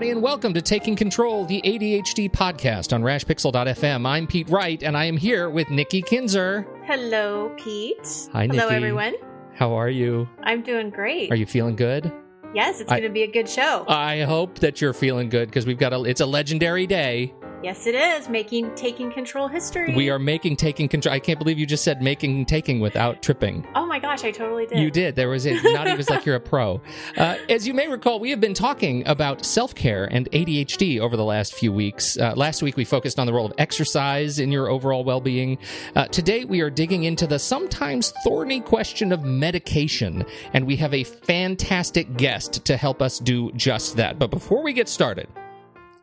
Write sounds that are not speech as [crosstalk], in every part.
Everybody, and welcome to Taking Control, the ADHD podcast on rashpixel.fm. I'm Pete Wright, and I am here with Nikki Kinzer. Hello, Pete. Hi, Nikki. Hello, everyone. How are you? I'm doing great. Are you feeling good? yes, it's going to be a good show. I hope that you're feeling good because we've got a. It's a legendary day. Yes, it is making taking control history. We are making taking control. I can't believe you just said making taking without tripping. Oh my gosh, I totally did. You did. There was it. Not even like you're a pro. Uh, as you may recall, we have been talking about self care and ADHD over the last few weeks. Uh, last week, we focused on the role of exercise in your overall well being. Uh, today, we are digging into the sometimes thorny question of medication, and we have a fantastic guest to help us do just that. But before we get started,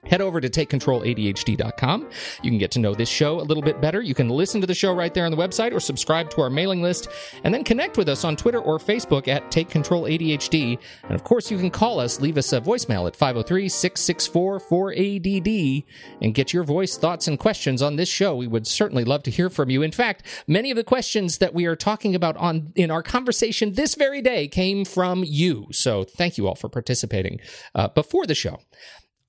head over to takecontroladhd.com. You can get to know this show a little bit better. You can listen to the show right there on the website or subscribe to our mailing list and then connect with us on Twitter or Facebook at Take Control ADHD. And of course, you can call us, leave us a voicemail at 503 664 4ADD and get your voice, thoughts, and questions on this show. We would certainly love to hear from you. In fact, many of the questions that we are talking about on in our conversation this very day came from you. So thank you all for participating uh, before the show.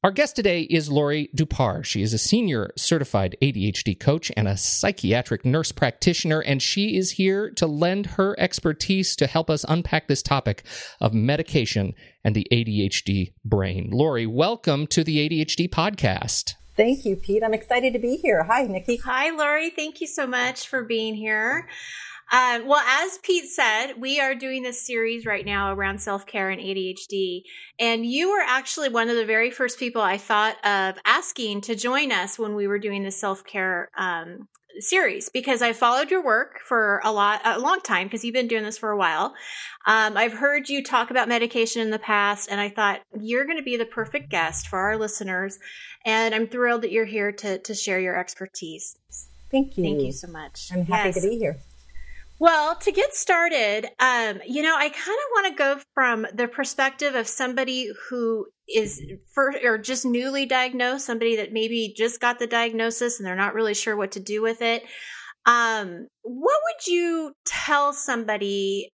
Our guest today is Laurie Dupar. She is a senior certified ADHD coach and a psychiatric nurse practitioner, and she is here to lend her expertise to help us unpack this topic of medication and the ADHD brain. Laurie, welcome to the ADHD podcast. Thank you, Pete. I'm excited to be here. Hi, Nikki. Hi, Laurie. Thank you so much for being here. Um, well, as Pete said, we are doing this series right now around self care and ADHD. And you were actually one of the very first people I thought of asking to join us when we were doing the self care um, series because I followed your work for a lot, a long time because you've been doing this for a while. Um, I've heard you talk about medication in the past, and I thought you're going to be the perfect guest for our listeners. And I'm thrilled that you're here to to share your expertise. Thank you. Thank you so much. I'm happy Yes. to be here. Well, to get started, um, you know, I kind of want to go from the perspective of somebody who is first or just newly diagnosed, somebody that maybe just got the diagnosis and they're not really sure what to do with it. Um, what would you tell somebody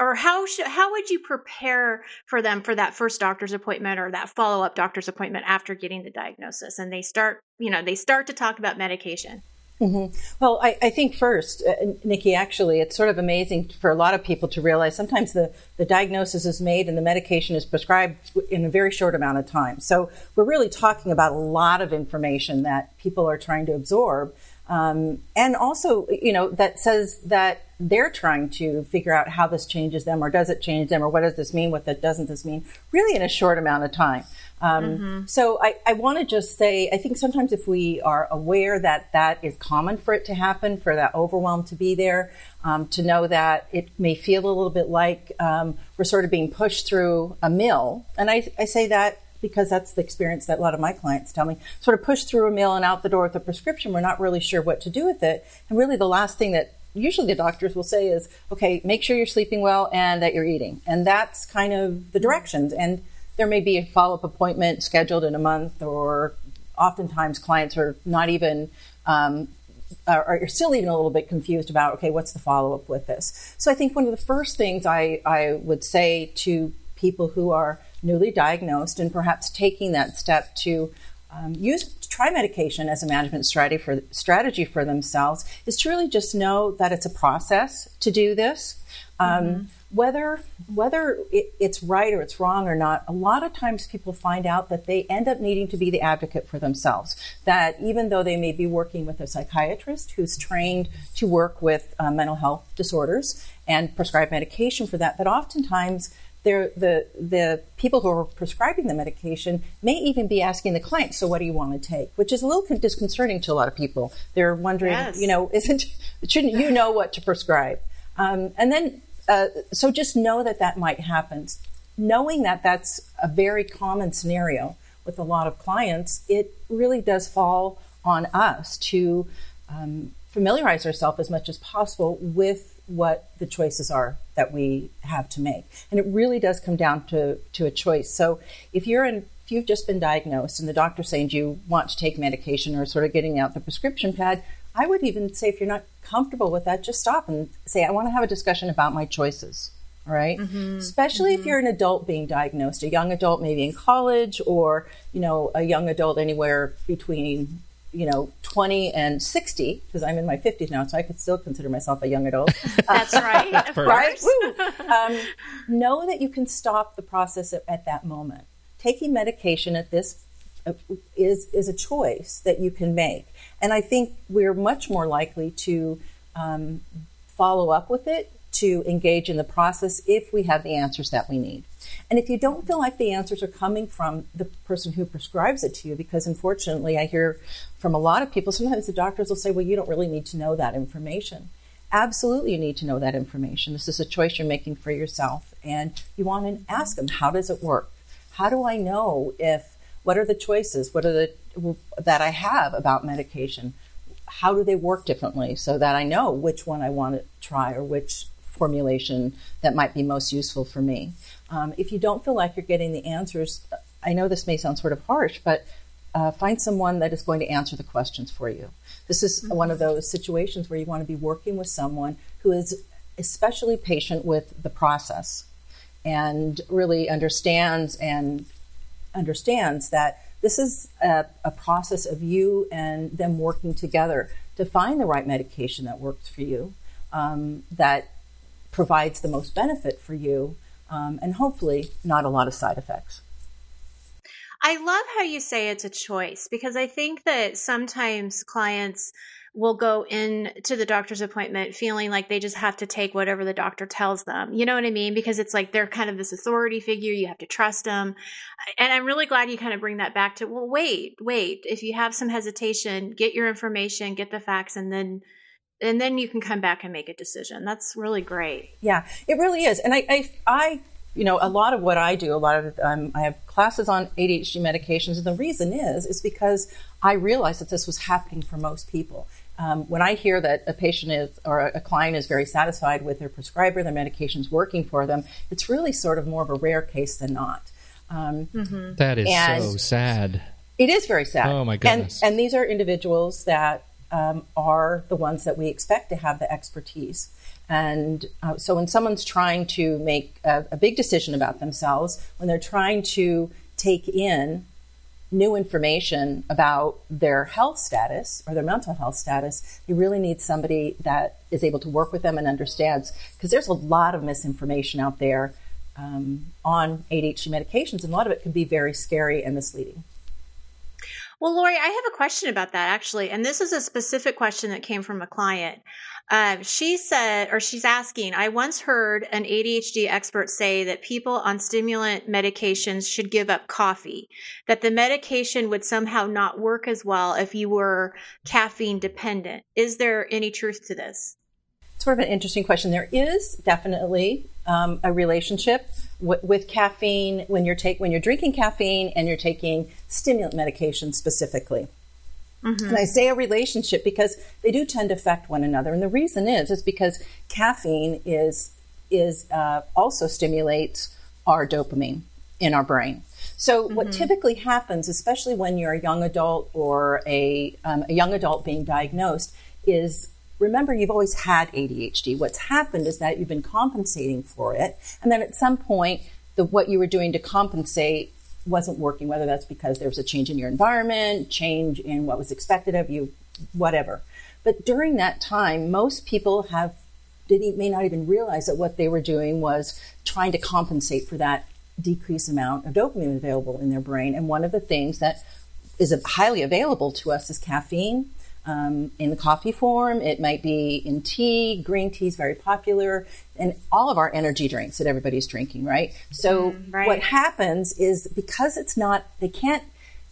or how should, how would you prepare for them for that first doctor's appointment or that follow-up doctor's appointment after getting the diagnosis and they start, you know, they start to talk about medication? Hmm Well, I, I think first, uh, Nikki, actually, it's sort of amazing for a lot of people to realize sometimes the, the diagnosis is made and the medication is prescribed in a very short amount of time. So we're really talking about a lot of information that people are trying to absorb. Um, and also, you know, that says that they're trying to figure out how this changes them or does it change them or what does this mean, what that doesn't this mean, really in a short amount of time. Um, So I, I want to just say, I think sometimes if we are aware that that is common for it to happen, for that overwhelm to be there, um, to know that it may feel a little bit like um, we're sort of being pushed through a mill. And I, I say that because that's the experience that a lot of my clients tell me. Sort of pushed through a mill and out the door with a prescription. We're not really sure what to do with it. And really the last thing that usually the doctors will say is, okay, make sure you're sleeping well and that you're eating. And that's kind of the directions. And there may be a follow up appointment scheduled in a month, or oftentimes clients are not even. Um, are are still even a little bit confused about okay what's the follow-up with this so i think one of the first things i, I would say to people who are newly diagnosed and perhaps taking that step to um, use try medication as a management strategy for strategy for themselves is to really just know that it's a process to do this. Um, mm-hmm. Whether whether it, it's right or it's wrong or not, a lot of times people find out that they end up needing to be the advocate for themselves. That even though they may be working with a psychiatrist who's trained to work with uh, mental health disorders and prescribe medication for that, that oftentimes the the people who are prescribing the medication may even be asking the client, "So, what do you want to take?" Which is a little disconcerting to a lot of people. They're wondering, yes. you know, isn't shouldn't you know what to prescribe? Um, and then, uh, so just know that that might happen. Knowing that that's a very common scenario with a lot of clients, it really does fall on us to um, familiarize ourselves as much as possible with what the choices are that we have to make. And it really does come down to, to a choice. So if you're in if you've just been diagnosed and the doctor's saying you want to take medication or sort of getting out the prescription pad, I would even say if you're not comfortable with that, just stop and say, I want to have a discussion about my choices. Right? mm-hmm. Especially mm-hmm. if you're an adult being diagnosed, a young adult maybe in college or, you know, a young adult anywhere between you know, 20 and 60, because I'm in my 50s now, so I could still consider myself a young adult. [laughs] That's right. That's right? [laughs] Um, know that you can stop the process at, at that moment. Taking medication at this uh, is, is a choice that you can make. And I think we're much more likely to um, follow up with it, to engage in the process if we have the answers that we need. And if you don't feel like the answers are coming from the person who prescribes it to you, because unfortunately I hear from a lot of people, sometimes the doctors will say, well, you don't really need to know that information. Absolutely, you need to know that information. This is a choice you're making for yourself. And you want to ask them, how does it work? How do I know if, what are the choices? What are the, that I have about medication? How do they work differently so that I know which one I want to try or which formulation that might be most useful for me? Um, if you don't feel like you're getting the answers, I know this may sound sort of harsh, but uh, find someone that is going to answer the questions for you. This is mm-hmm. one of those situations where you want to be working with someone who is especially patient with the process and really understands and understands that this is a, a, process of you and them working together to find the right medication that works for you, um, that provides the most benefit for you, um, and hopefully not a lot of side effects. I love how you say it's a choice because I think that sometimes clients will go in to the doctor's appointment feeling like they just have to take whatever the doctor tells them. You know what I mean? Because it's like they're kind of this authority figure. You have to trust them. And I'm really glad you kind of bring that back to, well, wait, wait. If you have some hesitation, get your information, get the facts, and then and then you can come back and make a decision. That's really great. Yeah, it really is. And I, I, I you know, a lot of what I do, a lot of um, I have classes on ADHD medications, and the reason is is because I realized that this was happening for most people. Um, when I hear that a patient is or a client is very satisfied with their prescriber, their medication's working for them, it's really sort of more of a rare case than not. Um, mm-hmm. that is so sad. It is very sad. Oh my goodness! And, and these are individuals that um, are the ones that we expect to have the expertise. And uh, so when someone's trying to make a, a, big decision about themselves, when they're trying to take in new information about their health status or their mental health status, you really need somebody that is able to work with them and understands. Because there's a lot of misinformation out there um, on ADHD medications, and a lot of it can be very scary and misleading. Well, Laurie, I have a question about that actually. And this is a specific question that came from a client. Uh, she said, or she's asking, I once heard an ADHD expert say that people on stimulant medications should give up coffee, that the medication would somehow not work as well if you were caffeine dependent. Is there any truth to this? Sort of an interesting question. There is definitely um, a relationship w- with caffeine when you're take when you're drinking caffeine and you're taking stimulant medication specifically. Mm-hmm. And I say a relationship because they do tend to affect one another, and the reason is is because caffeine is is uh, also stimulates our dopamine in our brain. So mm-hmm. what typically happens, especially when you're a young adult or a, um, a young adult being diagnosed, is remember you've always had ADHD. What's happened is that you've been compensating for it, and then at some point, the what you were doing to compensate wasn't working, whether that's because there was a change in your environment, change in what was expected of you, whatever. But during that time, most people have didn't may not even realize that what they were doing was trying to compensate for that decreased amount of dopamine available in their brain. And one of the things that is highly available to us is caffeine. Um, in the coffee form, it might be in tea. Green tea is very popular, and all of our energy drinks that everybody's drinking, right? So mm, right. what happens is because it's not, they can't.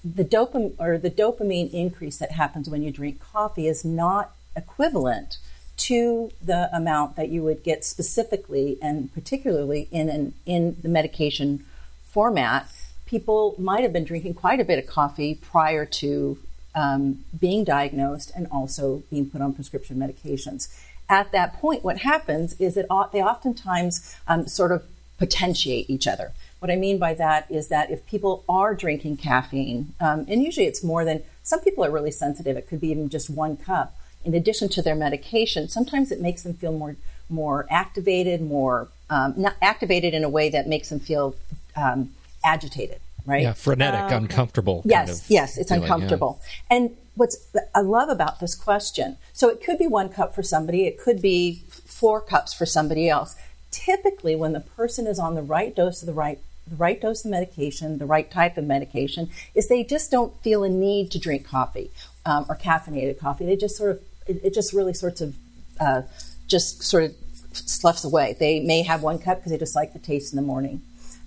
The dopamine or the dopamine increase that happens when you drink coffee is not equivalent to the amount that you would get specifically and particularly in an, in the medication format. People might have been drinking quite a bit of coffee prior to um, being diagnosed and also being put on prescription medications. At that point, what happens is that they oftentimes um, sort of potentiate each other. What I mean by that is that if people are drinking caffeine, um, and usually it's more than some people are really sensitive, it could be even just one cup in addition to their medication, sometimes it makes them feel more more activated, more um, not activated in a way that makes them feel um, agitated, right? Yeah, frenetic, uh, uncomfortable. Yes, yes, it's feeling, uncomfortable. Yeah. And what's I love about this question, so it could be one cup for somebody, it could be four cups for somebody else. Typically, when the person is on the right dose of the right the right dose of medication, the right type of medication, is they just don't feel a need to drink coffee um, or caffeinated coffee. They just sort of it, it just really sorts of uh, just sort of sloughs away. They may have one cup because they just like the taste in the morning.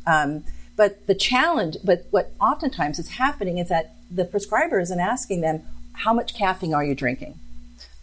Um, but the challenge, but what oftentimes is happening is that the prescriber isn't asking them, how much caffeine are you drinking?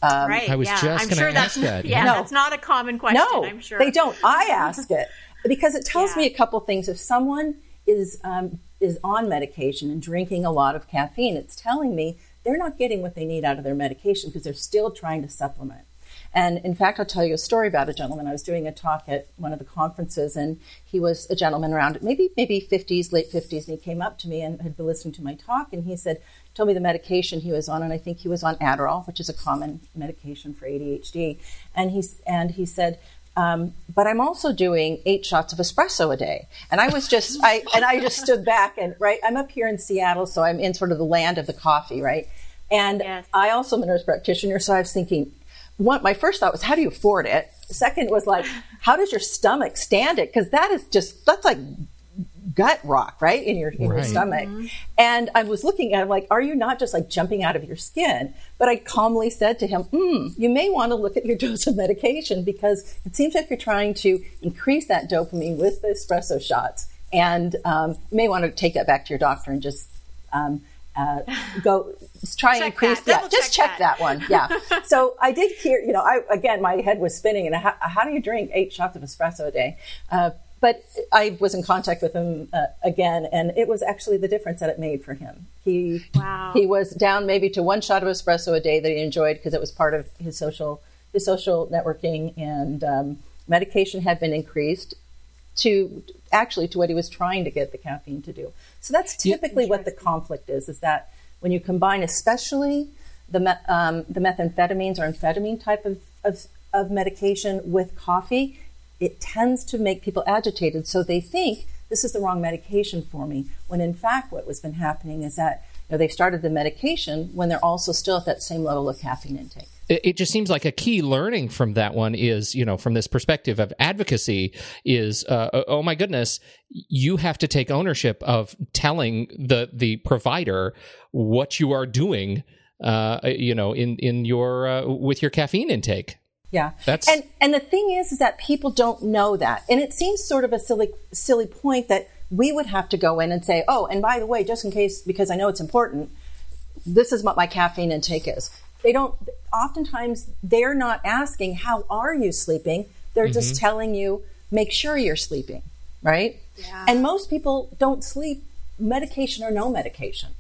Um, right. I was yeah. just going sure to ask that. [laughs] Yeah, no. that's not a common question. No, I'm sure they don't. I [laughs] ask it because it tells yeah. me a couple things. If someone is um, is on medication and drinking a lot of caffeine, it's telling me they're not getting what they need out of their medication because they're still trying to supplement. And in fact, I'll tell you a story about a gentleman. I was doing a talk at one of the conferences, and he was a gentleman around maybe maybe 50s, late 50s, and he came up to me and had been listening to my talk, and he said, told me the medication he was on, and I think he was on Adderall, which is a common medication for ADHD. And he and he said, um, but I'm also doing eight shots of espresso a day. And I was just, I, and I just stood back and, right, I'm up here in Seattle, so I'm in sort of the land of the coffee, right? And yes. I also am a nurse practitioner, so I was thinking, one, my first thought was, how do you afford it? Second was like, how does your stomach stand it? Because that is just, that's like gut rock, right? In your, in right. your stomach. Mm-hmm. And I was looking at him like, are you not just like jumping out of your skin? But I calmly said to him, hmm, you may want to look at your [laughs] dose of medication because it seems like you're trying to increase that dopamine with the espresso shots. And um, you may want to take that back to your doctor and just um, uh, go try and increase. That. Yeah, just check, check that. that. one. Yeah. [laughs] so I did hear. You know, I again, my head was spinning. And how, how do you drink eight shots of espresso a day? Uh, but I was in contact with him uh, again, and it was actually the difference that it made for him. He wow. he was down maybe to one shot of espresso a day that he enjoyed because it was part of his social his social networking, and um, medication had been increased to actually to what he was trying to get the caffeine to do. So that's typically what the conflict is: is that when you combine, especially the me- um, the methamphetamines or amphetamine type of, of, of medication with coffee it tends to make people agitated. So they think this is the wrong medication for me. When in fact, what has been happening is that you know, they started the medication when they're also still at that same level of caffeine intake. It just seems like a key learning from that one is, you know, from this perspective of advocacy is, uh, oh my goodness, you have to take ownership of telling the the provider what you are doing, uh, you know, in in your uh, with your caffeine intake. Yeah. That's... And and the thing is is that people don't know that. And it seems sort of a silly silly point that we would have to go in and say, "Oh, and by the way, just in case because I know it's important, this is what my caffeine intake is." They don't oftentimes they're not asking, "How are you sleeping?" They're mm-hmm. just telling you, "Make sure you're sleeping." Right? Yeah. And most people don't sleep medication or no medication.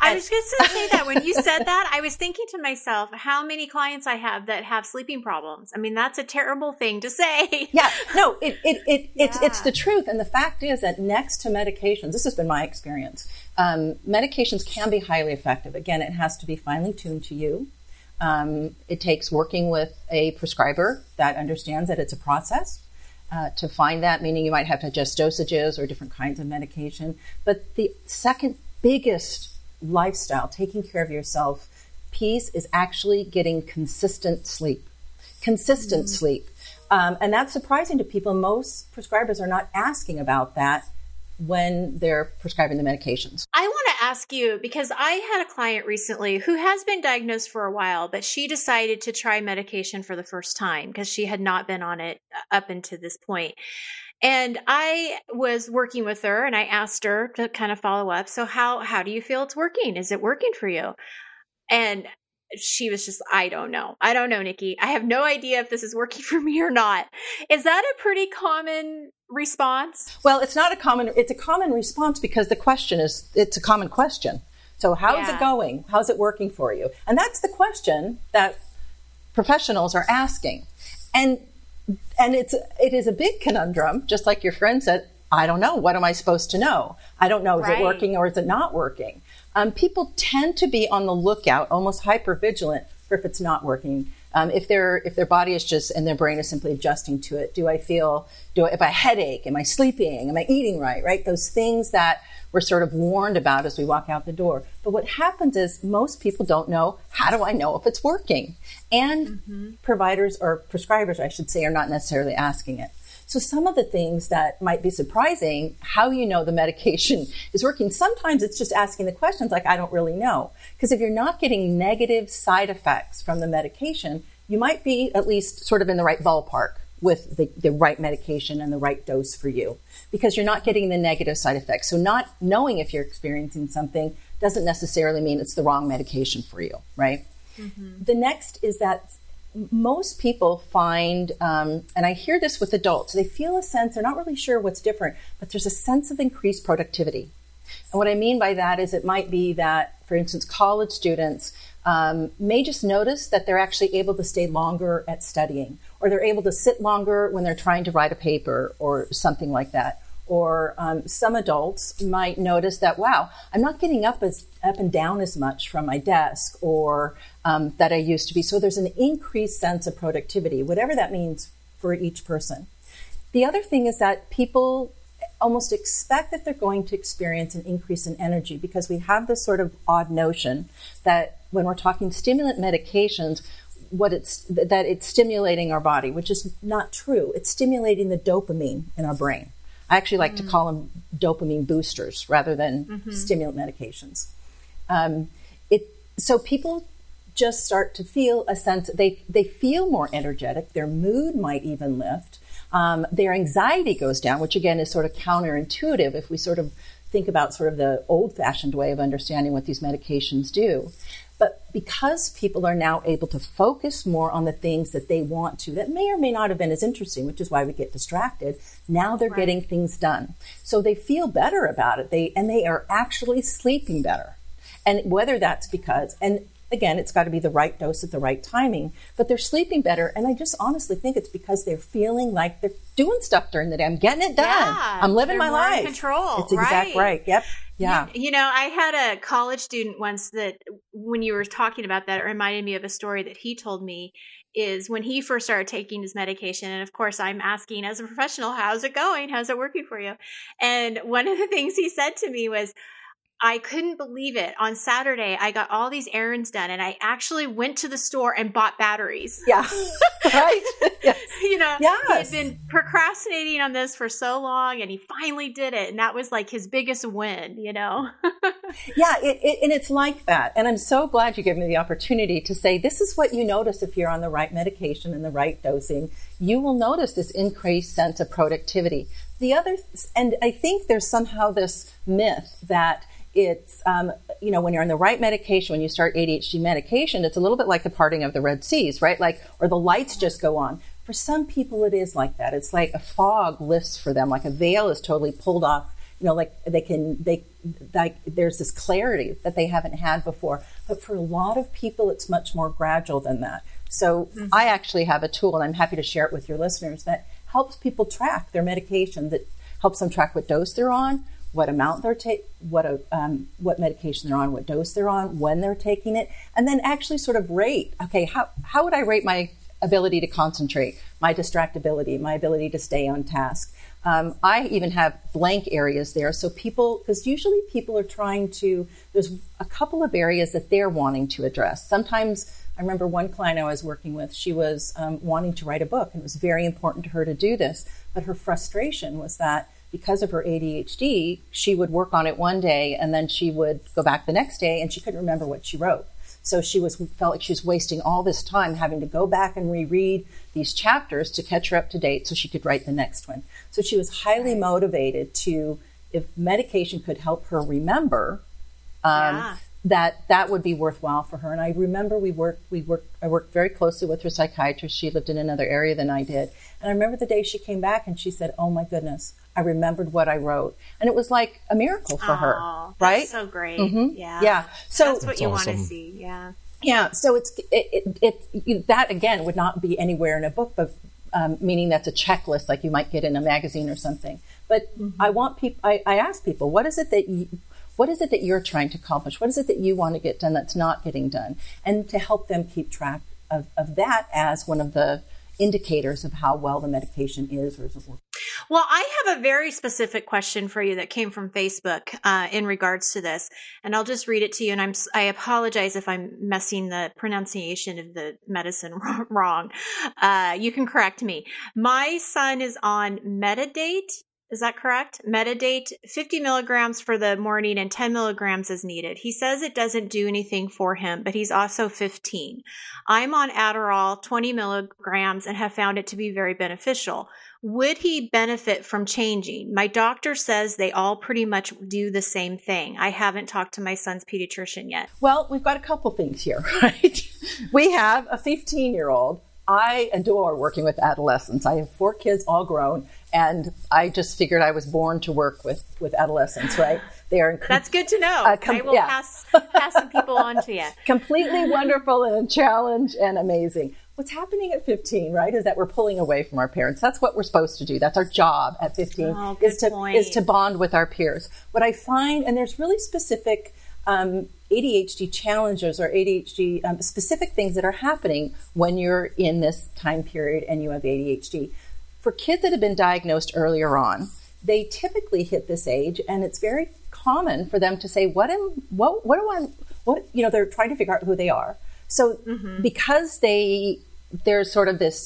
I was just going to say that when you [laughs] said that, I was thinking to myself how many clients I have that have sleeping problems. I mean, that's a terrible thing to say. Yeah, no, it, it, it yeah. it's it's the truth, and the fact is that next to medications, this has been my experience. Um, medications can be highly effective. Again, it has to be finely tuned to you. Um, it takes working with a prescriber that understands that it's a process. uh, to find that, meaning you might have to adjust dosages or different kinds of medication. But the second biggest lifestyle, taking care of yourself piece, is actually getting consistent sleep. Consistent mm-hmm. sleep. Um, and that's surprising to people. Most prescribers are not asking about that when they're prescribing the medications. I want to ask you because I had a client recently who has been diagnosed for a while, but she decided to try medication for the first time because she had not been on it uh, up until this point. And I was working with her and I asked her to kind of follow up. So how how do you feel it's working? Is it working for you? And she was just, I don't know. I don't know, Nikki. I have no idea if this is working [laughs] for me or not. Is that a pretty common response? Well, it's not a common, it's a common response because the question is, it's a common question. So how's yeah. it going? How's it working for you? And that's the question that professionals are asking. And, and it's, it is a big conundrum, just like your friend said, I don't know. What am I supposed to know? I don't know. Is right. it working or is it not working? Um, people tend to be on the lookout, almost hyper vigilant for if it's not working. Um, if their if their body is just and their brain is simply adjusting to it. Do I feel? Do I, if I headache? Am I sleeping? Am I eating right? Right? Those things that we're sort of warned about as we walk out the door. But what happens is most people don't know how do I know if it's working, and mm-hmm. providers or prescribers, I should say, are not necessarily asking it. So some of the things that might be surprising, how you know the medication [laughs] is working, sometimes it's just asking the questions like, I don't really know. Because if you're not getting negative side effects from the medication, you might be at least sort of in the right ballpark with the, the right medication and the right dose for you because you're not getting the negative side effects. So not knowing if you're experiencing something doesn't necessarily mean it's the wrong medication for you, right? Mm-hmm. The next is that most people find, um, and I hear this with adults, they feel a sense, they're not really sure what's different, but there's a sense of increased productivity. And what I mean by that is it might be that, for instance, college students um, may just notice that they're actually able to stay longer at studying, or they're able to sit longer when they're trying to write a paper, or something like that or um, some adults might notice that wow i'm not getting up as up and down as much from my desk or um, that i used to be. So there's an increased sense of productivity whatever that means for each person. The other thing is that people almost expect that they're going to experience an increase in energy because we have this sort of odd notion that when we're talking stimulant medications what it's that it's stimulating our body which is not true. It's stimulating the dopamine in our brain I actually like mm. to call them dopamine boosters rather than mm-hmm. stimulant medications. Um, it so people just start to feel a sense they they feel more energetic. Their mood might even lift. Um, their anxiety goes down, which again is sort of counterintuitive if we sort of think about sort of the old fashioned way of understanding what these medications do. But because people are now able to focus more on the things that they want to, that may or may not have been as interesting, which is why we get distracted, now they're right. getting things done. So they feel better about it. They and they are actually sleeping better. And whether that's because and again, it's got to be the right dose at the right timing, but they're sleeping better. And I just honestly think it's because they're feeling like they're doing stuff during the day. I'm getting it done. Yeah, I'm living my life. control. It's exact right. right. Yep. Yeah. You, you, know, I had a college student once that when you were talking about that, it reminded me of a story that he told me is when he first started taking his medication. And of course, I'm asking as a professional, how's it going? How's it working for you? And one of the things he said to me was, I couldn't believe it. On Saturday, I got all these errands done and I actually went to the store and bought batteries. Yeah. [laughs] right. yes. [laughs] You know, yes. he had been procrastinating on this for so long and he finally did it. And that was like his biggest win, you know? [laughs] yeah. It, it, and it's like that. And I'm so glad you gave me the opportunity to say this is what you notice if you're on the right medication and the right dosing. You will notice this increased sense of productivity. The other, and I think there's somehow this myth that it's um, you know when you're on the right medication when you start adhd medication it's a little bit like the parting of the red seas right? Like or the lights just go on. For some people it is like that. It's like a fog lifts for them like a veil is totally pulled off. You know like they can they like there's this clarity that they haven't had before. But for a lot of people it's much more gradual than that. So mm-hmm. i actually have a tool and i'm happy to share it with your listeners that helps people track their medication that helps them track what dose they're on what amount they're taking, what a, um, what medication they're on, what dose they're on, when they're taking it, and then actually sort of rate. Okay, how how would I rate my ability to concentrate, my distractibility, my ability to stay on task. Um, I even have blank areas there. So people, because usually people are trying to, there's a couple of areas that they're wanting to address. Sometimes I remember one client I was working with, she was um, wanting to write a book, and it was very important to her to do this. But her frustration was that because of her ADHD, she would work on it one day and then she would go back the next day and she couldn't remember what she wrote. So she was felt like she was wasting all this time having to go back and reread these chapters to catch her up to date so she could write the next one. So she was highly motivated to, if medication could help her remember, um, yeah. that that would be worthwhile for her. And I remember we worked, we worked, I worked very closely with her psychiatrist. She lived in another area than I did. And I remember the day she came back and she said, "Oh my goodness, I remembered what I wrote, and it was like a miracle for Aww, her. Right? so great. Mm-hmm. Yeah. Yeah. So that's what that's you awesome. want to see. Yeah. Yeah. So it's it, it, it, that again would not be anywhere in a book, but um, meaning that's a checklist like you might get in a magazine or something. But mm-hmm. I want people. I, I ask people, what is it that you what is it that you're trying to accomplish? What is it that you want to get done that's not getting done? And to help them keep track of, of that as one of the indicators of how well the medication is or isn't working. Well, I have a very specific question for you that came from Facebook uh, in regards to this, and I'll just read it to you. And I'm I apologize if I'm messing the pronunciation of the medicine [laughs] wrong. Uh, you can correct me. My son is on Metadate. Is that correct? Metadate 50 milligrams for the morning and 10 milligrams is needed. He says it doesn't do anything for him, but he's also 15. I'm on Adderall 20 milligrams and have found it to be very beneficial. Would he benefit from changing? My doctor says they all pretty much do the same thing. I haven't talked to my son's pediatrician yet. Well, we've got a couple things here, [laughs] right? we have a 15 year old. I adore working with adolescents. I have four kids, all grown, and I just figured I was born to work with, with adolescents, right? They are that's good to know. Uh, com- I will yeah. pass pass some people on to you. [laughs] Completely wonderful and a challenge and amazing what's happening at 15, right, is that we're pulling away from our parents. That's what we're supposed to do. That's our job at 15 oh, is to point. is to bond with our peers. What I find, and there's really specific um, ADHD challenges or ADHD um, specific things that are happening when you're in this time period and you have ADHD. For kids that have been diagnosed earlier on, they typically hit this age, and it's very common for them to say, "What am what what do I what you know?" They're trying to figure out who they are. So mm-hmm. because they there's sort of this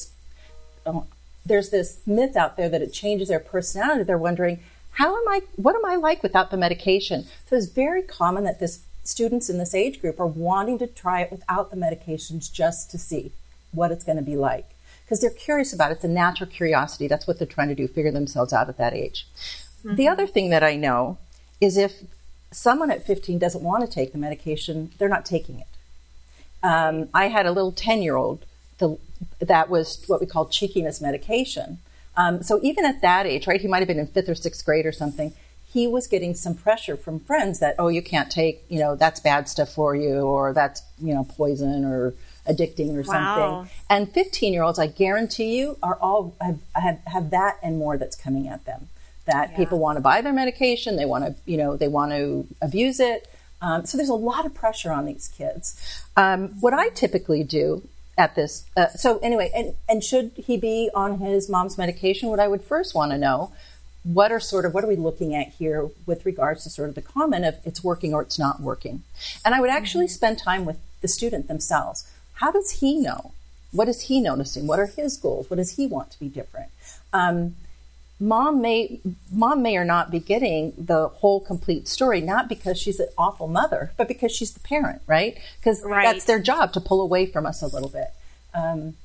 um, there's this myth out there that it changes their personality. They're wondering, how am I? What am I like without the medication? So it's very common that this students in this age group are wanting to try it without the medications just to see what it's going to be like because they're curious about it. It's a natural curiosity. That's what they're trying to do, figure themselves out at that age. Mm-hmm. The other thing that I know is if someone at 15 doesn't want to take the medication, they're not taking it. Um, I had a little 10 year old that was what we call cheekiness medication. Um, so even at that age, right, he might have been in fifth or sixth grade or something. He was getting some pressure from friends that, oh, you can't take, you know, that's bad stuff for you, or that's, you know, poison or addicting or wow. something. And 15 year olds, I guarantee you, are all have, have, have that and more that's coming at them. That yeah. people want to buy their medication, they want to, you know, they want to abuse it. Um, so there's a lot of pressure on these kids. Um, what I typically do at this. Uh, so anyway, and and should he be on his mom's medication? What I would first want to know, what are sort of what are we looking at here with regards to sort of the comment of it's working or it's not working, and I would actually mm-hmm. spend time with the student themselves. How does he know? What is he noticing? What are his goals? What does he want to be different? Um, mom may mom may or not be getting the whole complete story not because she's an awful mother but because she's the parent right because right. that's their job to pull away from us a little bit um,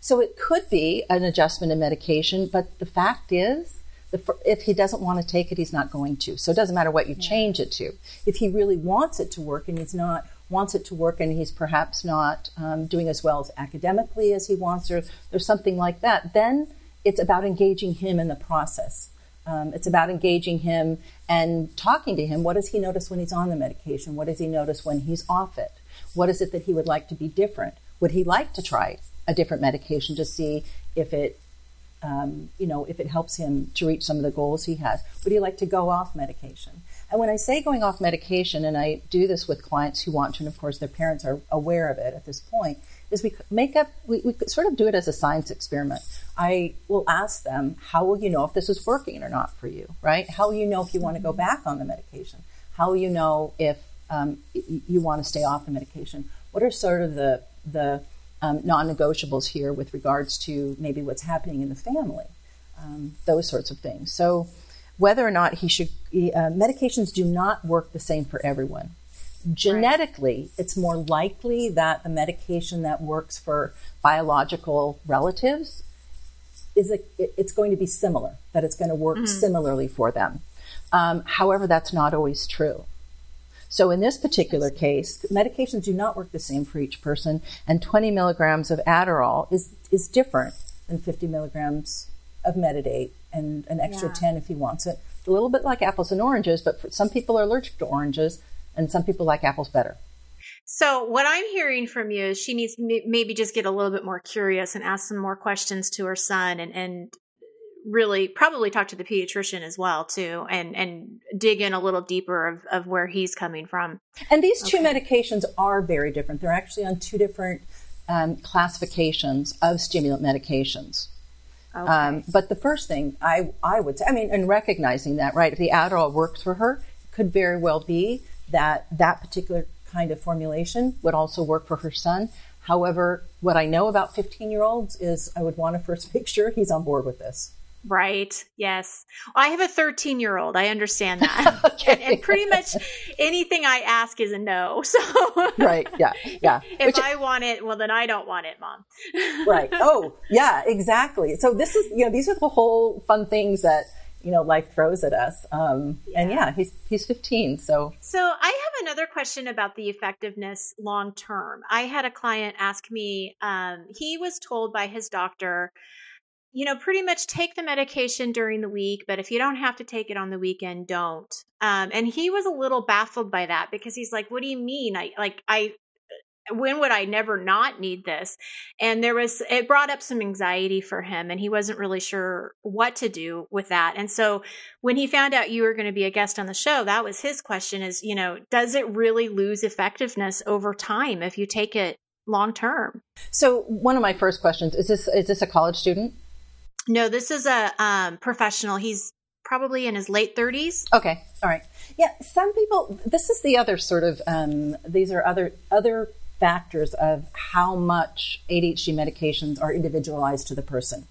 so it could be an adjustment in medication but the fact is the, if he doesn't want to take it he's not going to so it doesn't matter what you yeah. change it to if he really wants it to work and he's not wants it to work and he's perhaps not um, doing as well as academically as he wants or there's something like that then it's about engaging him in the process. Um, it's about engaging him and talking to him. What does he notice when he's on the medication? What does he notice when he's off it? What is it that he would like to be different? Would he like to try a different medication to see if it, um, you know, if it helps him to reach some of the goals he has? Would he like to go off medication? And when I say going off medication, and I do this with clients who want to, and of course their parents are aware of it at this point, is we make up, we, we sort of do it as a science experiment. I will ask them, how will you know if this is working or not for you, right? How will you know if you want to go back on the medication? How will you know if um, you want to stay off the medication? What are sort of the, the um, non negotiables here with regards to maybe what's happening in the family? Um, those sorts of things. So, whether or not he should, uh, medications do not work the same for everyone. Genetically, right. it's more likely that the medication that works for biological relatives is a, it's going to be similar, that it's going to work mm-hmm. similarly for them. Um, however, that's not always true. So in this particular case, medications do not work the same for each person, and 20 milligrams of Adderall is is different than 50 milligrams of Metadate and an extra yeah. 10 if he wants it. A little bit like apples and oranges, but some people are allergic to oranges, and some people like apples better. So what I'm hearing from you is she needs to maybe just get a little bit more curious and ask some more questions to her son and, and really probably talk to the pediatrician as well too and and dig in a little deeper of, of where he's coming from and these two okay. medications are very different they're actually on two different um, classifications of stimulant medications okay. um, but the first thing I, I would say i mean and recognizing that right if the adderall works for her could very well be that that particular kind of formulation would also work for her son. However what i know about 15 year olds is i would want to first [laughs] make sure he's on board with this Right. Yes. Well, I have a 13 year old. I understand that. okay. [laughs] and, and, pretty much anything I ask is a no. [laughs] So, right. Yeah. Yeah. [laughs] if Which, I want it, well, then I don't want it, mom. right. Oh, yeah, exactly. So, this is, you know, these are the whole fun things that, you know, life throws at us. Um, yeah. And yeah, he's, he's 15. So, so I have another question about the effectiveness long term. I had a client ask me, um, he was told by his doctor, you know, pretty much take the medication during the week, but if you don't have to take it on the weekend, don't. Um, and he was a little baffled by that because he's like, "What do you mean? I like I." When would I never not need this? And there was, it brought up some anxiety for him, and he wasn't really sure what to do with that. And so, when he found out you were going to be a guest on the show, that was his question: is you know, does it really lose effectiveness over time if you take it long term? So, one of my first questions is this: is this a college student? No, this is a um, professional. He's probably in his late 30s. Okay. All right. Yeah, some people this is the other sort of um, these are other other factors of how much ADHD medications are individualized to the person.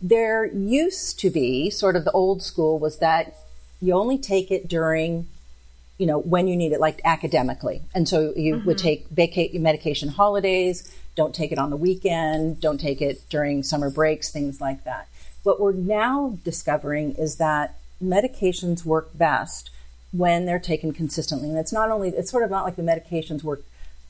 There used to be sort of the old school was that you only take it during you know when you need it like academically and so you mm-hmm. would take vacate medication holidays don't take it on the weekend don't take it during summer breaks things like that what we're now discovering is that medications work best when they're taken consistently. And it's not only, it's sort of not like the medications work.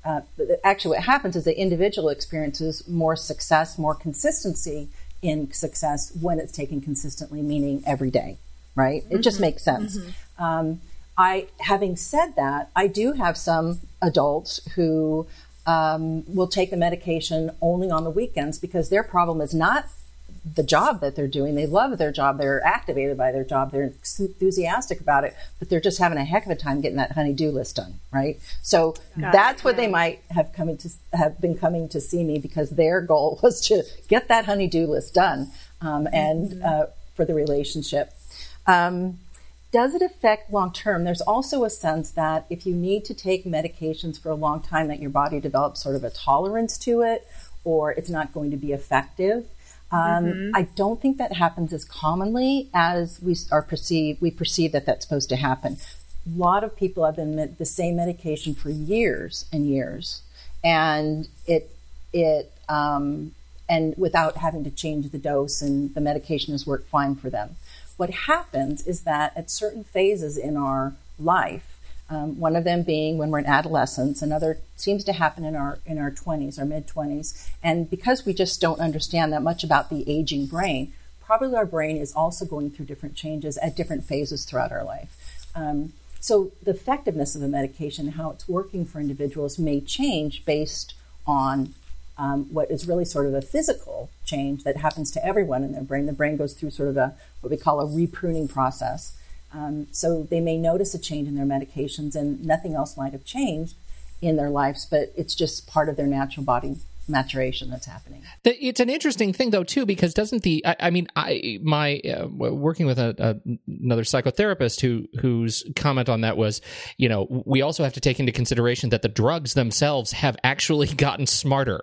Uh, actually, what happens is the individual experiences more success, more consistency in success when it's taken consistently, meaning every day, right? Mm-hmm. It just mm-hmm. makes sense. Mm-hmm. Um, I, having said that, I do have some adults who um, will take the medication only on the weekends because their problem is not the job that they're doing. They love their job. They're activated by their job. They're enthusiastic about it, but they're just having a heck of a time getting that honey-do list done, right? So Got that's it, what they might have coming to have been coming to see me because their goal [laughs] was to get that honey-do list done um, and mm-hmm. uh, for the relationship. Um, does it affect long term? There's also a sense that if you need to take medications for a long time, that your body develops sort of a tolerance to it, or it's not going to be effective. Um, mm-hmm. I don't think that happens as commonly as we are perceive we perceive that that's supposed to happen. A lot of people have been the same medication for years and years, and it it um, and without having to change the dose, and the medication has worked fine for them. What happens is that at certain phases in our life, um, one of them being when we're in adolescence. Another seems to happen in our in our 20s, our mid 20s. And because we just don't understand that much about the aging brain, probably our brain is also going through different changes at different phases throughout our life. Um, so the effectiveness of the medication, how it's working for individuals, may change based on um, what is really sort of a physical change that happens to everyone in their brain. The brain goes through sort of a what we call a repruning process. Um, so they may notice a change in their medications and nothing else might have changed in their lives, but it's just part of their natural body maturation that's happening. It's an interesting thing, though, too, because doesn't the I, I mean, I my uh, working with a, a, another psychotherapist who whose comment on that was, you know, we also have to take into consideration that the drugs themselves have actually [laughs] gotten smarter,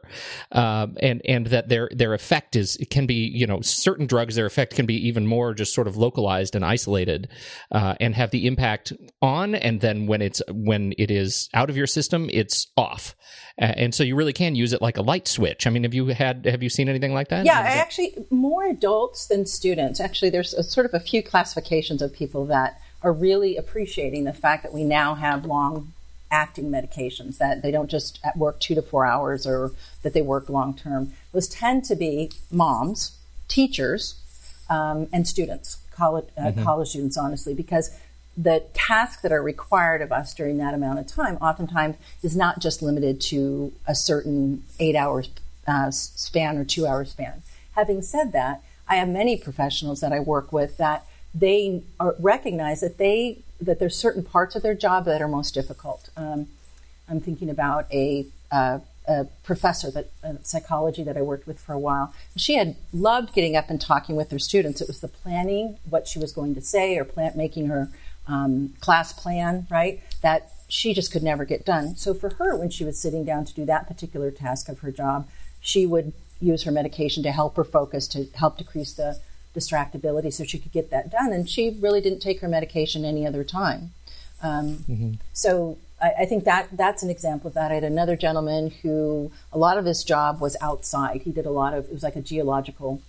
uh, and and that their their effect is it can be, you know, certain drugs their effect can be even more just sort of localized and isolated, uh, and have the impact on, and then when it's when it is out of your system, it's off and so you really can use it like a light switch. I mean, have you had have you seen anything like that? Yeah, actually, more adults than students. Actually, there's a, sort of a few classifications of people that are really appreciating the fact that we now have long acting medications that they don't just work two to four hours or that they work long term. Those tend to be moms, teachers, um, and students, college, uh, mm-hmm. college students, honestly, because the tasks that are required of us during that amount of time oftentimes is not just limited to a certain eight hour uh, span or two hour span. Having said that, I have many professionals that I work with that they are, recognize that they that there's certain parts of their job that are most difficult. Um, I'm thinking about a, uh, a professor that uh, psychology that I worked with for a while. She had loved getting up and talking with her students. It was the planning, what she was going to say, or plant making her um, class plan, right? That she just could never get done. So for her, when she was sitting down to do that particular task of her job, she would use her medication to help her focus, to help decrease the distractibility so she could get that done. And she really didn't take her medication any other time. Um, mm-hmm. So I, I, think that that's an example of that. I had another gentleman who a lot of his job was outside. He did a lot of, it was like a geological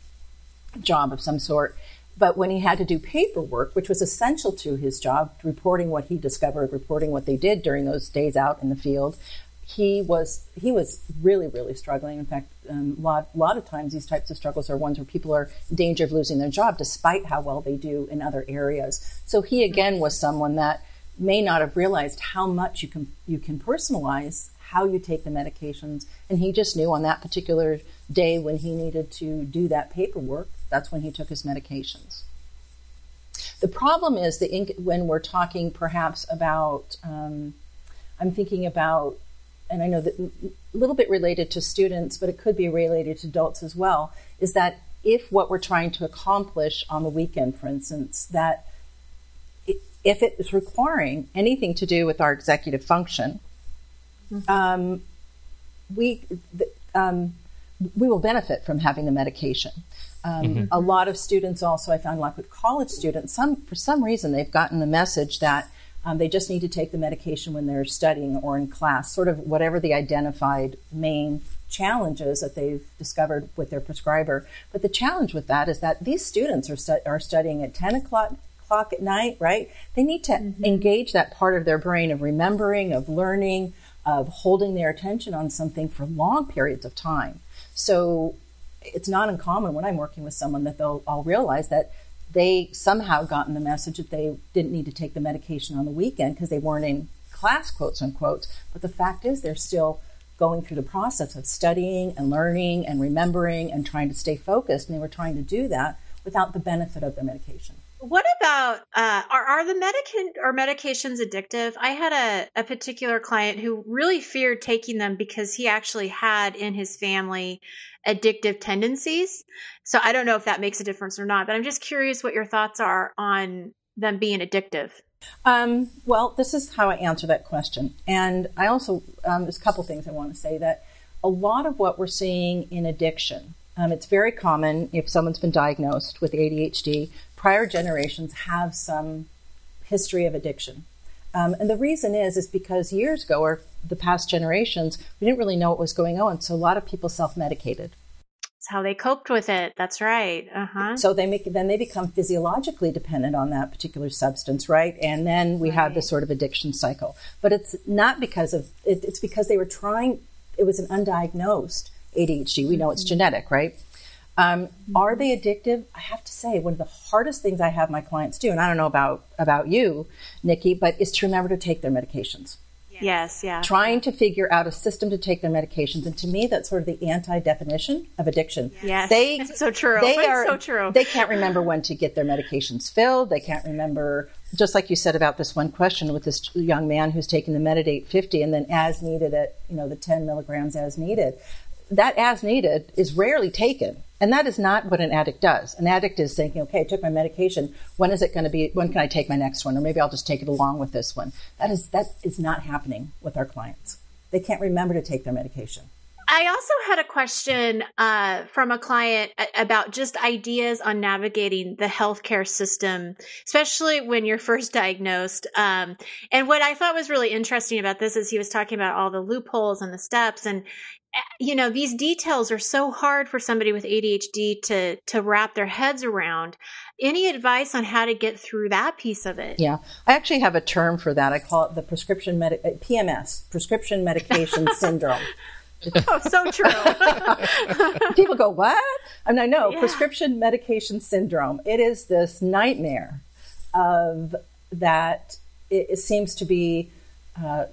job of some sort. But when he had to do paperwork, which was essential to his job, reporting what he discovered, reporting what they did during those days out in the field, he was he was really really struggling. In fact, um, a lot, lot of times these types of struggles are ones where people are in danger of losing their job, despite how well they do in other areas. So he again was someone that may not have realized how much you can you can personalize how you take the medications, and he just knew on that particular day when he needed to do that paperwork that's when he took his medications. The problem is the when we're talking perhaps about, um, I'm thinking about, and I know that a little bit related to students, but it could be related to adults as well, is that if what we're trying to accomplish on the weekend, for instance, that if it is requiring anything to do with our executive function, mm-hmm. um, we um, we will benefit from having the medication. Um, mm-hmm. A lot of students also, I found like with college students, some for some reason they've gotten the message that um, they just need to take the medication when they're studying or in class, sort of whatever the identified main challenges that they've discovered with their prescriber. But the challenge with that is that these students are, stu- are studying at 10 o'clock, o'clock at night, right? They need to mm-hmm. engage that part of their brain of remembering, of learning, of holding their attention on something for long periods of time. So it's not uncommon when I'm working with someone that they'll realize that they somehow gotten the message that they didn't need to take the medication on the weekend because they weren't in class, quotes unquote. But the fact is, they're still going through the process of studying and learning and remembering and trying to stay focused, and they were trying to do that without the benefit of the medication. What about uh, are are the medication or medications addictive? I had a, a particular client who really feared taking them because he actually had in his family addictive tendencies. So I don't know if that makes a difference or not, but I'm just curious what your thoughts are on them being addictive. Um, well, this is how I answer that question, and I also um, there's a couple things I want to say that a lot of what we're seeing in addiction. Um, it's very common if someone's been diagnosed with ADHD prior generations have some history of addiction. Um, and the reason is is because years ago or the past generations, we didn't really know what was going on, so a lot of people self-medicated. That's how they coped with it. That's right. Uh-huh. So they make then they become physiologically dependent on that particular substance, right? And then we right. have this sort of addiction cycle. But it's not because of it, it's because they were trying. It was an undiagnosed ADHD. We know it's mm-hmm. genetic, right? Um, are they addictive? I have to say, one of the hardest things I have my clients do, and I don't know about about you, Nikki, but is to remember to take their medications. Yes, yeah. Trying to figure out a system to take their medications, and to me, that's sort of the anti-definition of addiction. Yes, they it's [laughs] so true. They are so true. They can't remember when to get their medications filled. They can't remember, just like you said about this one question with this young man who's taking the Metadate 50 and then as needed at you know the 10 milligrams as needed that as needed is rarely taken. And that is not what an addict does. An addict is thinking, okay, I took my medication. When is it going to be? When can I take my next one? Or maybe I'll just take it along with this one. That is that is not happening with our clients. They can't remember to take their medication. I also had a question uh, from a client about just ideas on navigating the healthcare system, especially when you're first diagnosed. Um, and what I thought was really interesting about this is he was talking about all the loopholes and the steps, and you know these details are so hard for somebody with ADHD to to wrap their heads around. Any advice on how to get through that piece of it? Yeah, I actually have a term for that. I call it the prescription med- PMS, prescription medication [laughs] syndrome. oh, so true. [laughs] People go, what? I mean, I know yeah. prescription medication syndrome. It is this nightmare of that. It, it seems to be uh,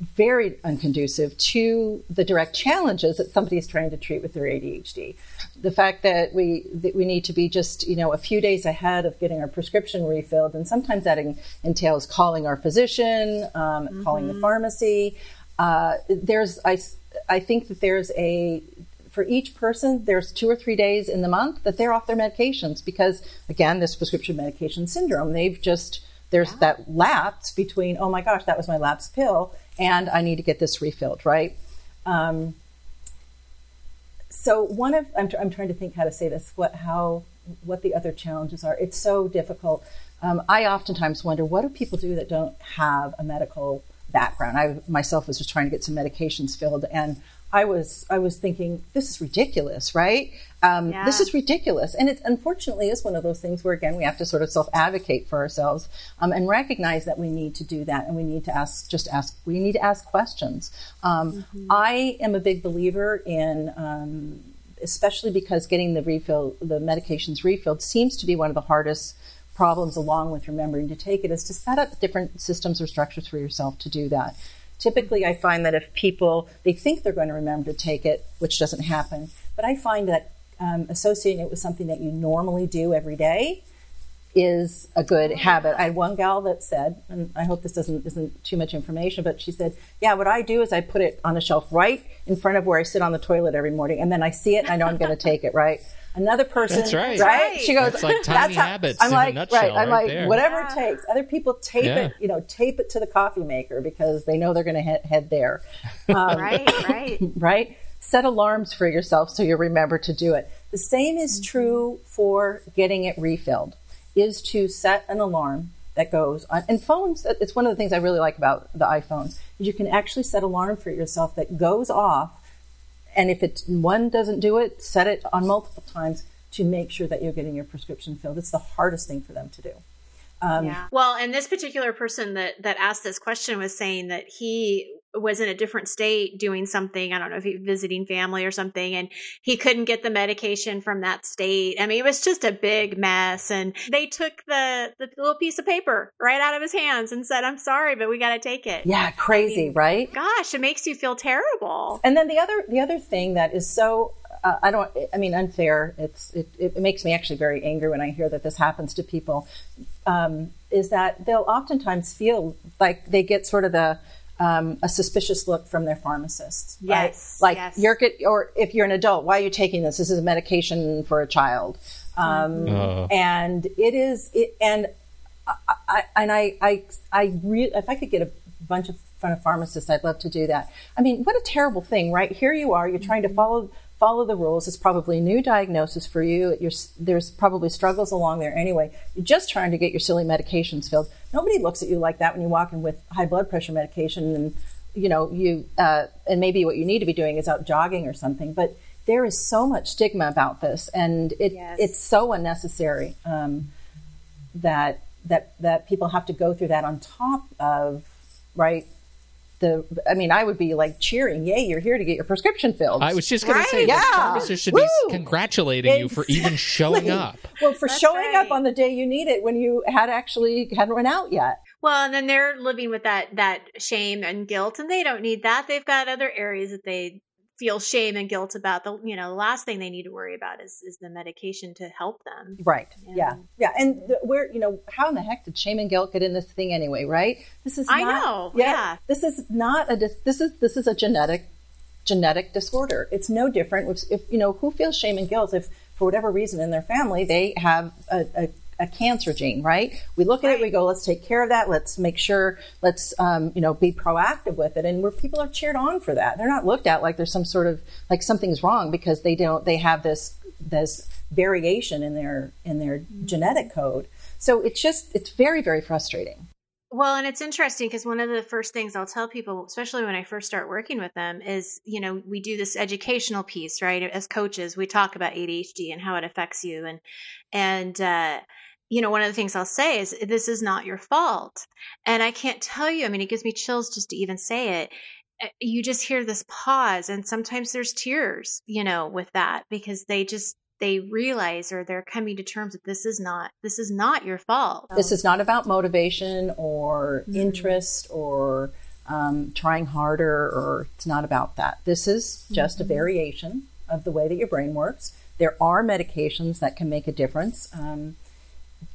very unconducive to the direct challenges that somebody is trying to treat with their ADHD. The fact that we that we need to be just you know a few days ahead of getting our prescription refilled, and sometimes that in, entails calling our physician, um, mm-hmm. calling the pharmacy. Uh, there's I I think that there's a for each person, there's two or three days in the month that they're off their medications because, again, this prescription medication syndrome. They've just there's yeah. that lapse between oh my gosh, that was my lapse pill, and I need to get this refilled, right? Um, so one of I'm, I'm trying to think how to say this. What how what the other challenges are. It's so difficult. Um, I oftentimes wonder what do people do that don't have a medical background. I myself was just trying to get some medications filled, and I was I was thinking this is ridiculous, right? Um, yeah. This is ridiculous, and it unfortunately is one of those things where again we have to sort of self advocate for ourselves um, and recognize that we need to do that, and we need to ask just ask we need to ask questions. Um, mm-hmm. I am a big believer in. Um, especially because getting the refill, the medications refilled, seems to be one of the hardest problems along with remembering to take it is to set up different systems or structures for yourself to do that. Typically, I find that if people they think they're going to remember to take it, which doesn't happen, but I find that um, associating it with something that you normally do every day is a good habit. I had one gal that said, and I hope this doesn't isn't too much information, but she said, "Yeah, what I do is I put it on a shelf right in front of where I sit on the toilet every morning, and then I see it and I know I'm going to take it. Right." Another person, that's right. right? She goes, that's like tiny how, habits. I'm like, right. I'm like, there. whatever yeah. it takes. Other people tape yeah. it, you know, tape it to the coffee maker because they know they're going to head, head there. [laughs] Um, right, right, [laughs] right. Set alarms for yourself so you remember to do it. The same is mm-hmm. true for getting it refilled. Is to set an alarm that goes on. And phones, it's one of the things I really like about the iPhones, Is you can actually set alarm for yourself that goes off and if it's one doesn't do it, set it on multiple times to make sure that you're getting your prescription filled. It's the hardest thing for them to do. Um, yeah. Well, and this particular person that that asked this question was saying that he was in a different state doing something. I don't know if he was visiting family or something, and he couldn't get the medication from that state. I mean, it was just a big mess. And they took the the little piece of paper right out of his hands and said, "I'm sorry, but we got to take it." Yeah, crazy, I mean, right? Gosh, it makes you feel terrible. And then the other the other thing that is so uh, I don't. I mean, unfair. It's it, it makes me actually very angry when I hear that this happens to people. Um, is that they'll oftentimes feel like they get sort of the um, a suspicious look from their pharmacist. Yes, right? like yes. you're or if you're an adult, why are you taking this? This is a medication for a child, um, mm-hmm. and it is. It, and I, I and I I I re- if I could get a bunch of front of pharmacists, I'd love to do that. I mean, what a terrible thing, right? Here you are, you're trying to follow follow the rules. It's probably a new diagnosis for you. You're, there's probably struggles along there anyway. You're just trying to get your silly medications filled. Nobody looks at you like that when you walk in with high blood pressure medication and you know you uh, and maybe what you need to be doing is out jogging or something. But there is so much stigma about this, and it, yes. it's so unnecessary um, that that that people have to go through that on top of right the I mean, I would be like cheering, "Yay, you're here to get your prescription filled." I was just going right? to say, yeah. the pharmacist should Woo! be congratulating exactly. you for even showing up. Well, for That's showing right. up on the day you need it when you had actually hadn't run out yet. Well, and then they're living with that that shame and guilt, and they don't need that. They've got other areas that they feel shame and guilt about the you know the last thing they need to worry about is is the medication to help them. Right. And, yeah. Yeah and the, where you know how in the heck did shame and guilt get in this thing anyway right? This is i know. Yeah, yeah, this is not a this is this is a genetic genetic disorder. It's no different. If, if you know who feels shame and guilt if for whatever reason in their family they have a, a a cancer gene, right? We look at right. it, we go, let's take care of that. Let's make sure, let's, um, you know, be proactive with it. And where people are cheered on for that, they're not looked at like there's some sort of like something's wrong because they don't, they have this this variation in their in their genetic code. So it's just it's very very frustrating. Well, and it's interesting because one of the first things I'll tell people, especially when I first start working with them, is you know we do this educational piece, right? As coaches, we talk about ADHD and how it affects you, and and uh, you know one of the things I'll say is this is not your fault, and I can't tell you. I mean, it gives me chills just to even say it. Eh, you just hear this pause, and sometimes there's tears, you know, with that because they just they realize or they're coming to terms that this is not this is not your fault. This is not about motivation or mm-hmm. interest or um, trying harder, or it's not about that. This is just mm-hmm. a variation of the way that your brain works. There are medications that can make a difference. Um,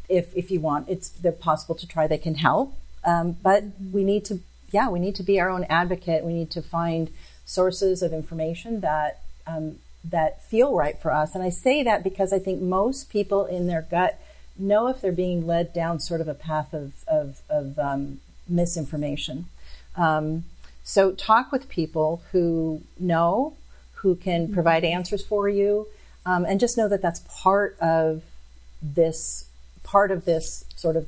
if if you want, it's they're possible to try. They can help, um, but we need to yeah we need to be our own advocate. We need to find sources of information that um, that feel right for us. And I say that because I think most people in their gut know if they're being led down sort of a path of, of, of um, misinformation. Um, so talk with people who know, who can mm-hmm. provide answers for you, um, and just know that that's part of this part of this sort of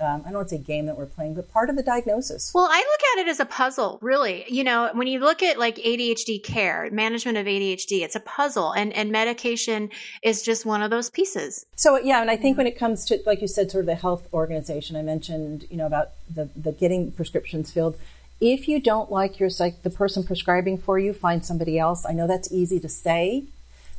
um, I don't want to say game that we're playing, but part of the diagnosis. Well, I look at it as a puzzle, really. You know, when you look at like ADHD care, management of ADHD, it's a puzzle, and and medication is just one of those pieces. So yeah, and I think when it comes to like you said, sort of the health organization, I mentioned, you know, about the the getting prescriptions filled. If you don't like your psych, the person prescribing for you, find somebody else. I know that's easy to say,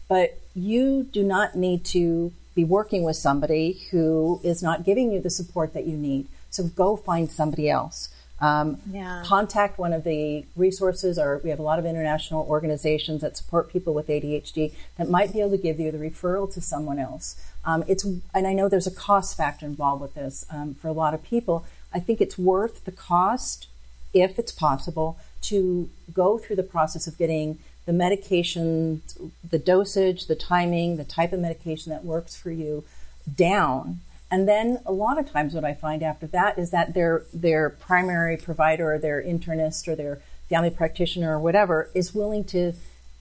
but you do not need to be working with somebody who is not giving you the support that you need. So go find somebody else. Um, yeah. Contact one of the resources, or we have a lot of international organizations that support people with ADHD that might be able to give you the referral to someone else. Um, it's and I know there's a cost factor involved with this um, for a lot of people. I think it's worth the cost, if it's possible, to go through the process of getting the medication, the dosage, the timing, the type of medication that works for you down. And then a lot of times what I find after that is that their their primary provider or their internist or their family practitioner or whatever is willing to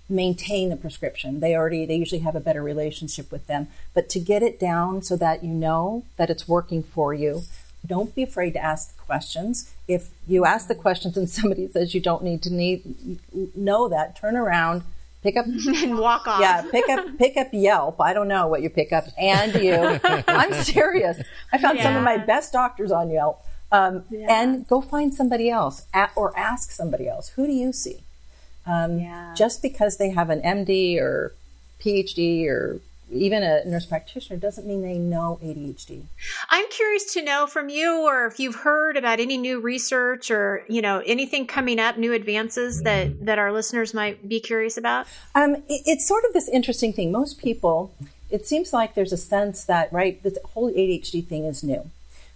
maintain the prescription. They already they usually have a better relationship with them. But to get it down so that you know that it's working for you, don't be afraid to ask questions. If you ask the questions and [laughs] somebody says you don't need to need know that, turn around, pick up [laughs] and walk off. Yeah, pick up pick up Yelp. I don't know what you pick up, and you. [laughs] I'm serious. I found yeah. some of my best doctors on Yelp. Um, yeah. And go find somebody else, at, or ask somebody else. Who do you see? Um, yeah. Just because they have an MD or PhD or even a nurse practitioner doesn't mean they know ADHD. I'm curious to know from you or if you've heard about any new research or, you know, anything coming up, new advances that, that our listeners might be curious about. Um, it, it's sort of this interesting thing. Most people, it seems like there's a sense that, right, this whole ADHD thing is new.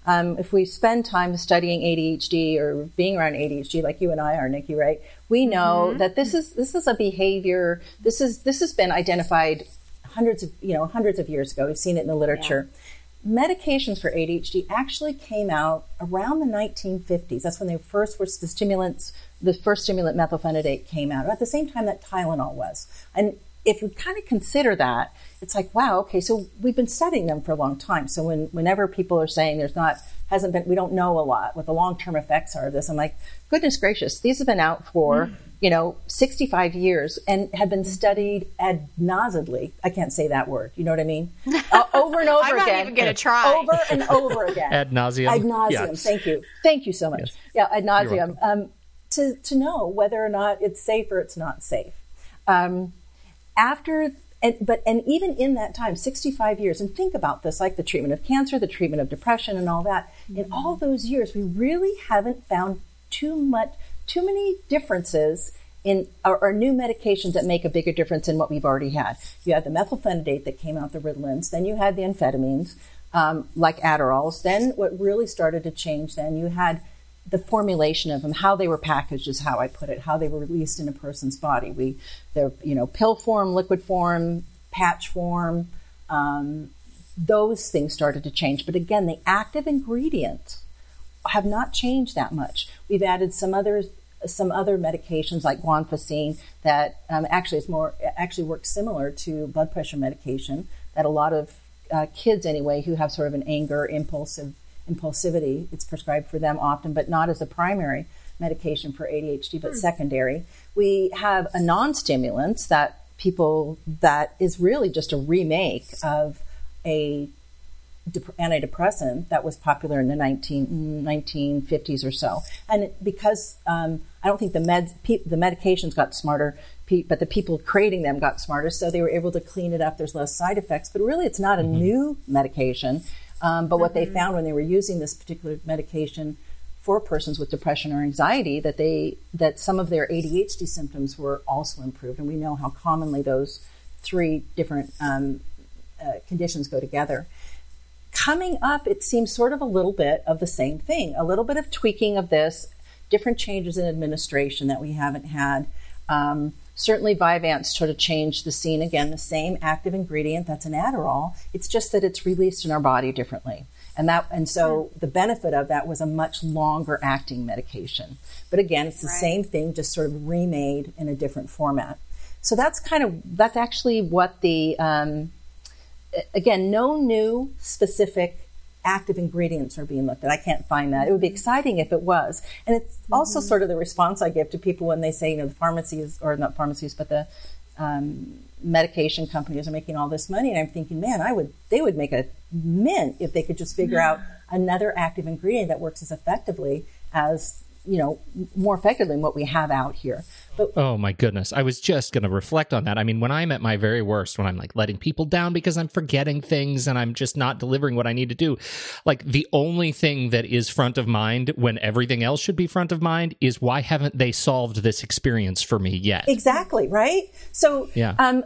Um, if we spend time studying ADHD or being around ADHD, like you and I are, Nikki, right? We know mm-hmm. that this is this is a behavior. This is this has been identified hundreds of you know hundreds of years ago. We've seen it in the literature. Yeah. Medications for ADHD actually came out around the 1950s. That's when they first were the stimulants. The first stimulant methylphenidate came out at the same time that Tylenol was. And if you kind of consider that, it's like, wow, okay, so we've been studying them for a long time. So when, whenever people are saying there's not, hasn't been, we don't know a lot what the long term effects are of this, I'm like, goodness gracious, these have been out for, mm. You know, 65 years and have been studied ad nauseably. I can't say that word. You know what I mean? [laughs] Uh, over and over I'm again. I'm not even going to try. Over and over again. [laughs] ad nauseum. Ad nauseum. Yes. Thank you. Thank you so much. Yes. Yeah, ad nauseum. Um, to, to know whether or not it's safe or it's not safe. Um, after and, but and even in that time 65 years and think about this like the treatment of cancer the treatment of depression and all that mm-hmm. in all those years we really haven't found too much too many differences in or, new medications that make a bigger difference than what we've already had you had the methylphenidate that came out the ritalins then you had the amphetamines um, like adderalls then what really started to change then you had the formulation of them, how they were packaged is how I put it, how they were released in a person's body. We, they're, you know, pill form, liquid form, patch form, um, those things started to change. But again, the active ingredients have not changed that much. We've added some other some other medications like guanfacine that um, actually is more actually works similar to blood pressure medication that a lot of uh, kids anyway who have sort of an anger impulsive impulsivity it's prescribed for them often but not as a primary medication for ADHD but hmm. secondary we have a non-stimulant that people that is really just a remake of a antidepressant that was popular in the 19, 1950s or so. And because um, I don't think the meds, pe- the medications got smarter, pe- but the people creating them got smarter, so they were able to clean it up. There's less side effects, but really it's not a mm-hmm. new medication. Um, but mm-hmm. what they mm-hmm. found when they were using this particular medication for persons with depression or anxiety, that they that some of their ADHD symptoms were also improved, and we know how commonly those three different um, uh, conditions go together coming up, it seems sort of a little bit of the same thing, a little bit of tweaking of this, different changes in administration that we haven't had. Um, certainly, Vyvanse sort of changed the scene again, the same active ingredient that's an Adderall. It's just that it's released in our body differently. And that, and so the benefit of that was a much longer acting medication. But again, it's the right. same thing, just sort of remade in a different format. So that's kind of that's actually what the um, again, no new specific active ingredients are being looked at. I can't find that. It would be exciting if it was. And it's mm-hmm. also sort of the response I give to people when they say, you know, the pharmacies, or not pharmacies, but the um, medication companies are making all this money. And I'm thinking, man, I would, they would make a mint if they could just figure out another active ingredient that works as effectively as you know more effectively than what we have out here. But oh my goodness. I was just going to reflect on that. I mean when i'm at my very worst when i'm like letting people down because i'm forgetting things and i'm just not delivering what i need to do like the only thing that is front of mind when everything else should be front of mind is why haven't they solved this experience for me yet? Exactly right? So yeah. um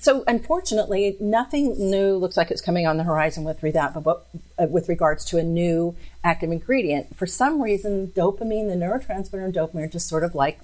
so unfortunately, nothing new looks like it's coming on the horizon with that, but uh, with regards to a new active ingredient. For some reason, dopamine, the neurotransmitter and dopamine, are just sort of like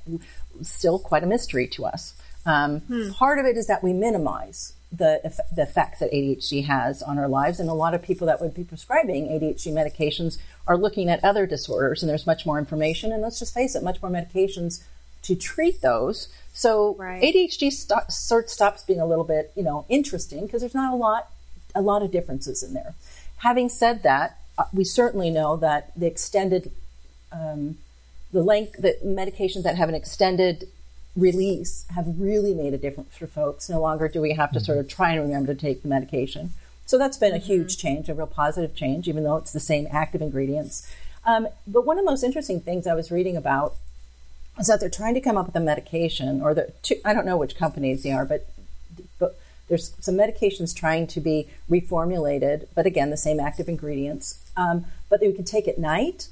still quite a mystery to us. Um, hmm. Part of it is that we minimize the the effects that ADHD has on our lives, and a lot of people that would be prescribing ADHD medications are looking at other disorders, and there's much more information. And let's just face it, much more medications to treat those. So right. ADHD st- sort of stops being a little bit, you know, interesting because there's not a lot, a lot of differences in there. Having said that, uh, we certainly know that the extended, um, the length, the medications that have an extended release have really made a difference for folks. No longer do we have to mm-hmm. sort of try and remember to take the medication. So that's been a mm-hmm. huge change, a real positive change, even though it's the same active ingredients. Um, but one of the most interesting things I was reading about is that they're trying to come up with a medication, or the I don't know which companies they are, but but there's some medications trying to be reformulated, but again, the same active ingredients, um, but you can take at night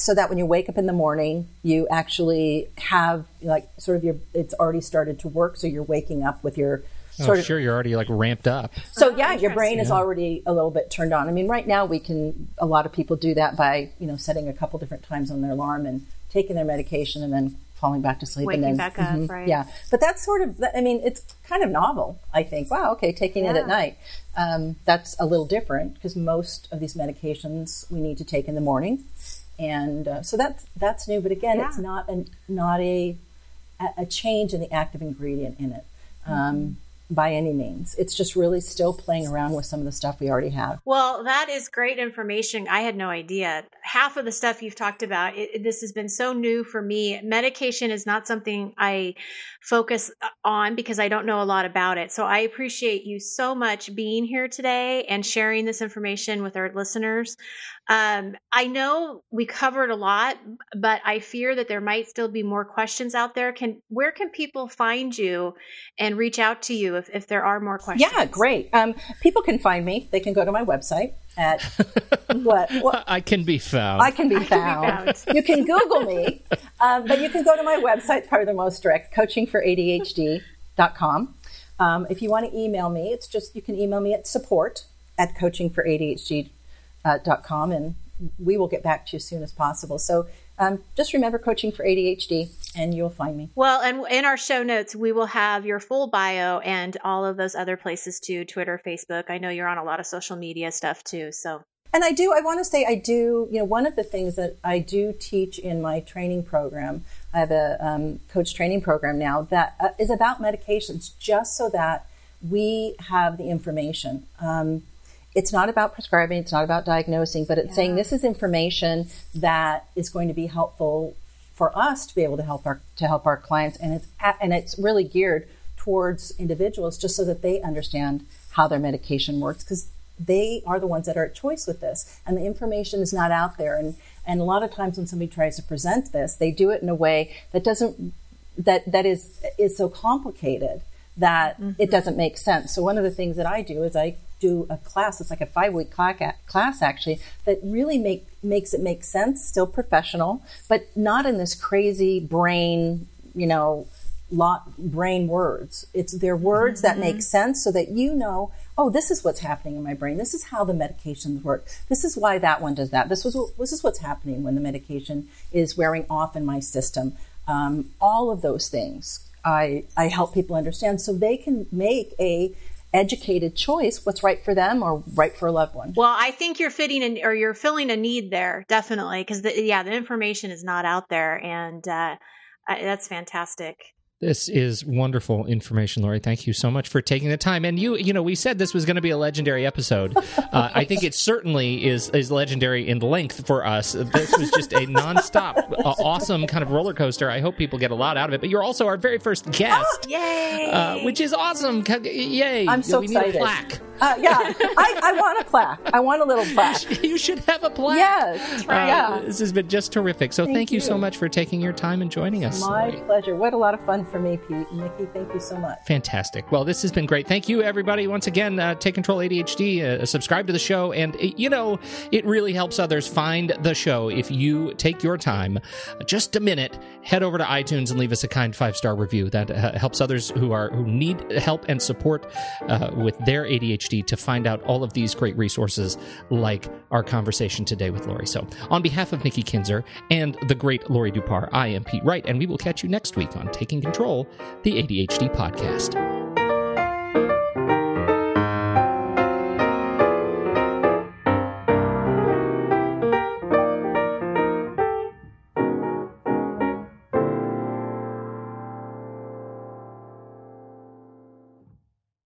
so that when you wake up in the morning, you actually have like sort of your it's already started to work, so you're waking up with your oh, sort oh, of sure you're already like ramped up. So yeah, your brain is already a little bit turned on. I mean, right now we can a lot of people do that by you know setting a couple different times on their alarm and taking their medication and then falling back to sleep Waking and then back up, mm-hmm, right? Yeah, but that's sort of. I mean, it's kind of novel. I think. Wow. Okay, taking yeah. it at night. Um, that's a little different because most of these medications we need to take in the morning, and uh, so that's that's new. But again, yeah. it's not a not a a change in the active ingredient in it. Um, mm-hmm by any means. It's just really still playing around with some of the stuff we already have. Well, that is great information. I had no idea. Half of the stuff you've talked about, it, this has been so new for me. Medication is not something I focus on because I don't know a lot about it. So I appreciate you so much being here today and sharing this information with our listeners. Um, I know we covered a lot, but I fear that there might still be more questions out there. Can where can people find you and reach out to you if, if there are more questions? Yeah, great. Um, people can find me. They can go to my website at what, what, [laughs] I can be found. I can be, found. Can be found. [laughs] you can Google me, um, but you can go to my website, probably the most direct, coachingforadhd.com. Um, if you want to email me, it's just you can email me at support at coachingforadhd.com uh, and we will get back to you as soon as possible. So um, just remember coaching for ADHD and you'll find me. Well, and in our show notes, we will have your full bio and all of those other places too Twitter, Facebook. I know you're on a lot of social media stuff too. So. And I do, I want to say, I do, you know, one of the things that I do teach in my training program, I have a um, coach training program now that uh, is about medications just so that we have the information. Um, it's not about prescribing, it's not about diagnosing, but it's yeah. saying this is information that is going to be helpful for us to be able to help our to help our clients, and it's and it's really geared towards individuals just so that they understand how their medication works because they are the ones that are at choice with this and the information is not out there and and a lot of times when somebody tries to present this they do it in a way that doesn't that that is is so complicated that mm-hmm. it doesn't make sense so one of the things that i do is i do a class. It's like a five week class actually that really make makes it make sense. Still professional, but not in this crazy brain, you know, lot brain words. It's their words mm-hmm. that make sense so that you know, oh, this is what's happening in my brain. This is how the medications work. This is why that one does that. This was this is what's happening when the medication is wearing off in my system. Um, all of those things I I help people understand so they can make a educated choice what's right for them or right for a loved one. Well, I think you're fitting in, or you're filling a need there, definitely, because the, yeah, the information is not out there, and uh, I, that's fantastic. This is wonderful information, Laurie. Thank you so much for taking the time. And you, you know, we said this was going to be a legendary episode. [laughs] Uh, I think it certainly is is legendary in length for us. This was just a nonstop, uh, awesome kind of roller coaster. I hope people get a lot out of it. But you're also our very first guest, oh, yay! Uh, which is awesome. Yay! I'm so we excited. Need a plaque. Uh, yeah, I, I, want a plaque. I want a little plaque. [laughs] You should have a plaque. Yes, right. yeah. This has been just terrific. So thank, thank you. you. so much for taking your time and joining us. My Laurie. pleasure. What a lot of fun for me, Pete. Nikki, thank you so much. Fantastic. Well, this has been great. Thank you, everybody. Once again, uh, take control ADHD, uh, subscribe to the show. And, you know, it really helps others find the show if you take your time, just a minute, head over to iTunes and leave us a kind five star review. That uh, helps others who are who need help and support uh, with their ADHD to find out all of these great resources like our conversation today with Laurie. So, on behalf of Nikki Kinzer and the great Laurie Dupar, I am Pete Wright, and we will catch you next week on Taking Control the ADHD Podcast.